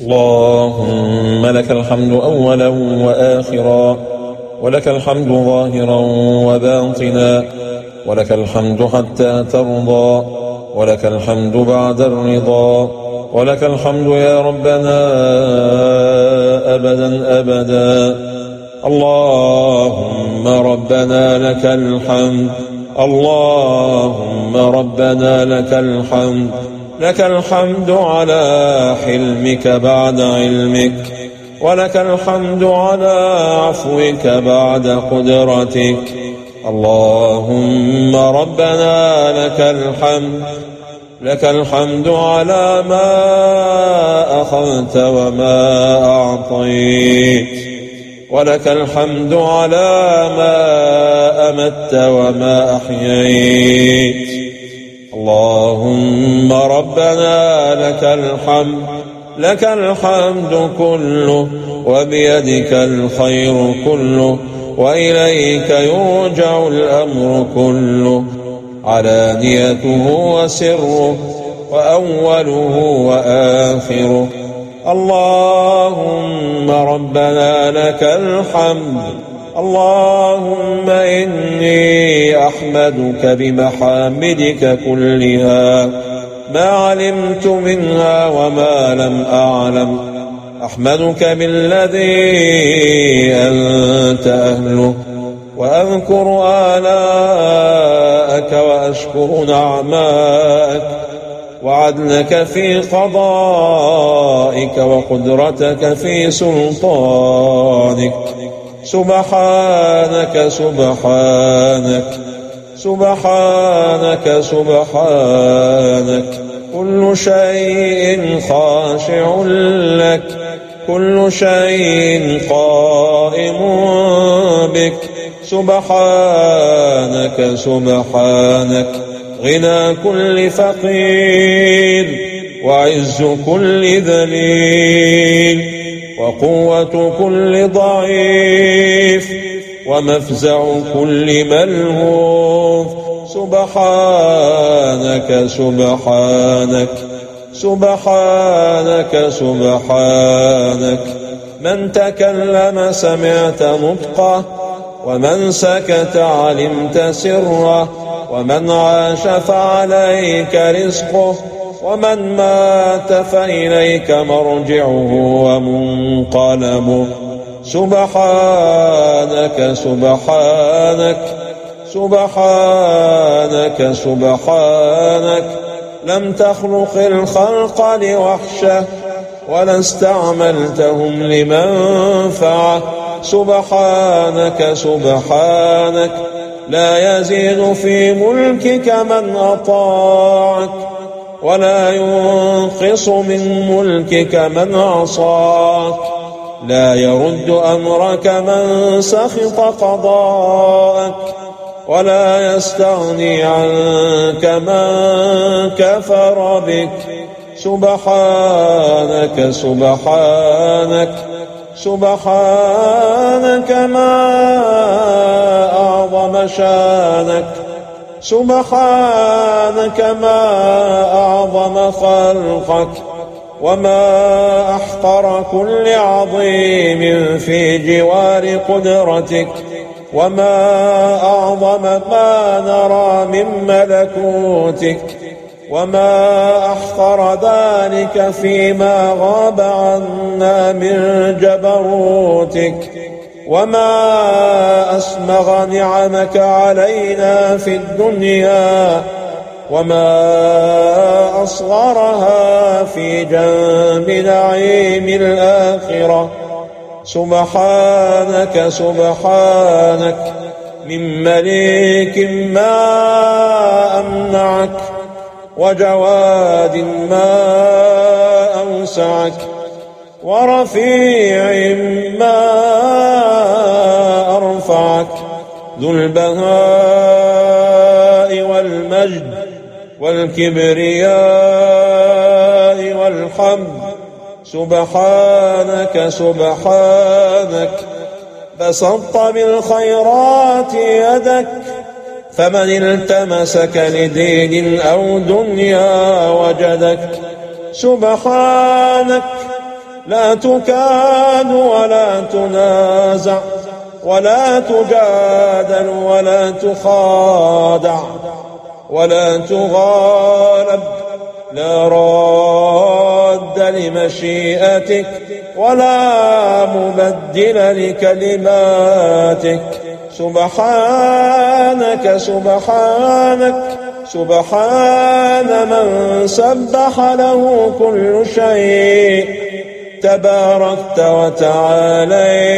اللهم لك الحمد أولا وآخرا ولك الحمد ظاهرا وباطنا ولك الحمد حتى ترضى ولك الحمد بعد الرضا ولك الحمد يا ربنا أبدا أبدا. اللهم ربنا لك الحمد اللهم ربنا لك الحمد لك الحمد على حلمك بعد علمك ولك الحمد على عفوك بعد قدرتك. اللهم ربنا لك الحمد لك الحمد على ما أخذت وما أعطيت ولك الحمد على ما أمت وما أحييت. اللهم ربنا لك الحمد لك الحمد كله وبيدك الخير كله وإليك يرجع الأمر كله. علانيته وسره وأوله وآخره. اللهم ربنا لك الحمد اللهم إني أحمدك بمحامدك كلها ما علمت منها وما لم أعلم. أحمدك بالذي أنت أهله. وأذكر آلاءك وأشكر نعماءك. وعدلك في قضائك وقدرتك في سلطانك. سبحانك سبحانك سبحانك سبحانك. كل شيء خاشع لك كل شيء قائم بك. سبحانك سبحانك. غنى كل فقير وعز كل ذليل. وقوة كل ضعيف ومفزع كل ملهوف. سبحانك سبحانك سبحانك سبحانك. من تكلم سمعت نطقه ومن سكت علمت سره ومن عاش فعليك رزقه. ومن مات فإليك مرجعه ومنقلبه سبحانك سبحانك سبحانك سبحانك. لم تخلق الخلق لوحشه ولا استعملتهم لمنفعه. سبحانك سبحانك. لا يزيد في ملكك من أطاعك. ولا ينقص من ملكك من عصاك لا يرد أمرك من سخط قضاءك ولا يستغني عنك من كفر بك سبحانك سبحانك سبحانك ما أعظم شانك سبحانك ما أعظم خلقك وما أحقر كل عظيم في جوار قدرتك وما أعظم ما نرى من ملكوتك وما أحقر ذلك فيما غاب عنا من جبروتك وما أسمغ نعمك علينا في الدنيا وما أصغرها في جنب نعيم الآخرة سبحانك سبحانك من مليك ما أمنعك وجواد ما أوسعك ورفيع ما أرفعك ذو البهاء والمجد والكبرياء والحمد. سبحانك سبحانك. بسطت بالخيرات يدك فمن التمسك لدين أو دنيا وجدك. سبحانك لا تكاد ولا تنازع ولا تجادل ولا تخادع ولا تغالب لا راد لمشيئتك ولا مبدل لكلماتك. سبحانك سبحانك سبحان من سبح له كل شيء. تباركت وتعاليت.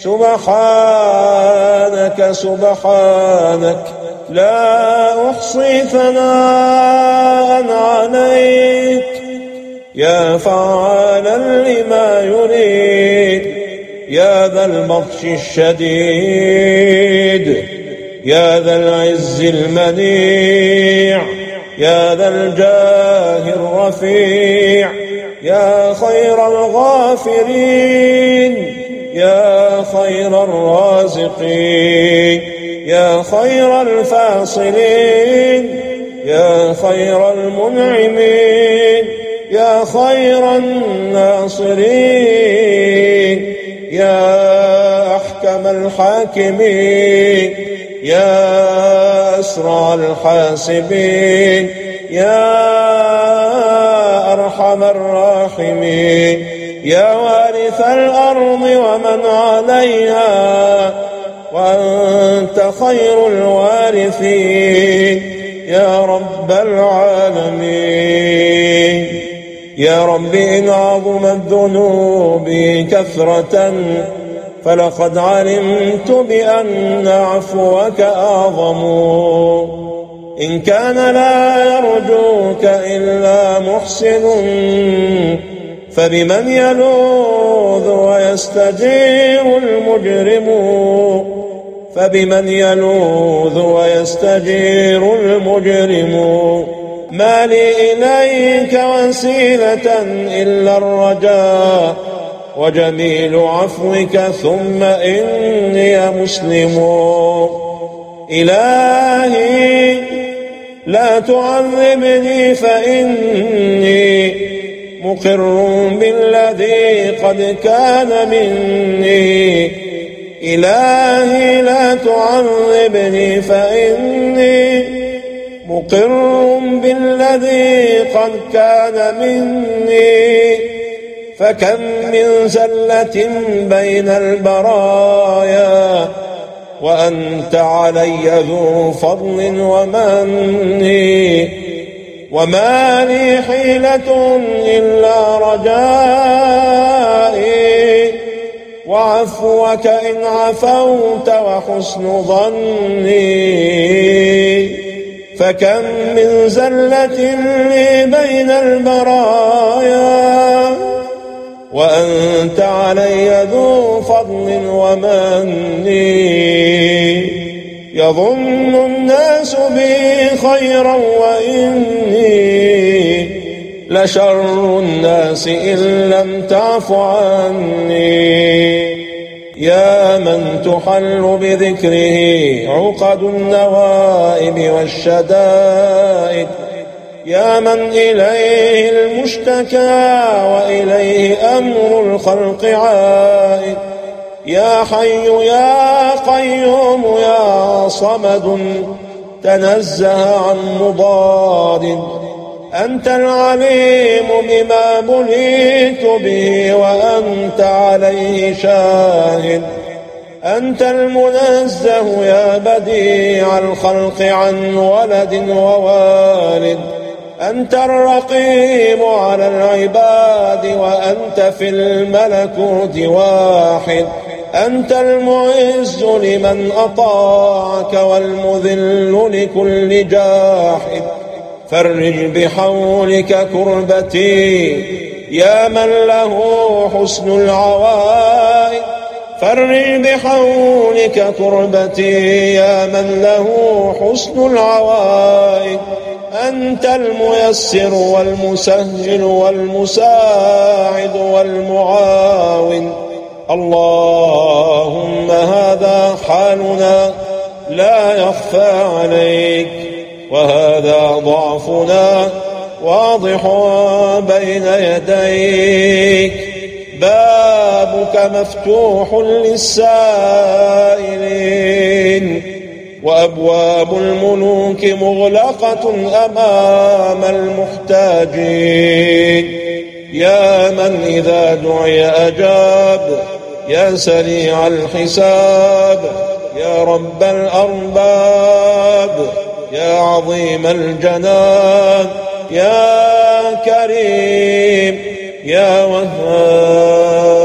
سبحانك سبحانك لا أحصي ثناء عليك. يا فعالا لما يريد يا ذا البطش الشديد يا ذا العز المنيع يا ذا الجاه الرفيع. يا خير الغافرين يا خير الرازقين يا خير الفاصلين يا خير المنعمين يا خير الناصرين يا أحكم الحاكمين يا أسرع الحاسبين يا أرحم الراحمين. يا وارث الأرض ومن عليها وأنت خير الوارثين. يا رب العالمين. يا رب إن عظمت ذنوبي كثرة فلقد علمت بأن عفوك أعظم. إن كان لا يرجوك إلا محسن فبمن يلوذ ويستجير المجرم؟ فبمن يلوذ ويستجير المجرم؟ ما لي إليك وسيلة إلا الرجاء وجميل عفوك ثم إني مسلم. إلهي لا تعذبني فإني مقر بالذي قد كان مني. إلهي لا تعذبني فإني مقر بالذي قد كان مني. فكم من زلة بين البرايا وأنت علي ذو فضل ومن وما لي حيلة إلا رجائي وعفوك إن عفوت وحسن ظني فكم من زلة لي بين البرايا وأنت علي ذو فضل ومن يظن الناس بي خيرا وإني لشر الناس إن لم تعف عني. يا من تحل بذكره عقد النوائب والشدائد يا من إليه المشتكى وإليه أمر الخلق عائد. يا حي يا قيوم يا صمد تنزه عن مضاد. أنت العليم بما بليت به وأنت عليه شاهد. أنت المنزه يا بديع الخلق عن ولد ووالد. أنت الرقيب على العباد وأنت في الملكوت واحد. أنت المعز لمن أطاعك والمذل لكل جاحد. فرج بحولك كربتي يا من له حسن العوائد. فرج بحولك كربتي يا من له حسن العوائد. أنت الميسر والمسهل والمساعد والمعاون. اللهم هذا حالنا لا يخفى عليك وهذا ضعفنا واضح بين يديك. بابك مفتوح للسائلين. وأبواب الملوك مغلقة أمام المحتاجين. يا من إذا دعي أجاب يا سريع الحساب يا رب الأرباب يا عظيم الجنان يا كريم يا وهاب.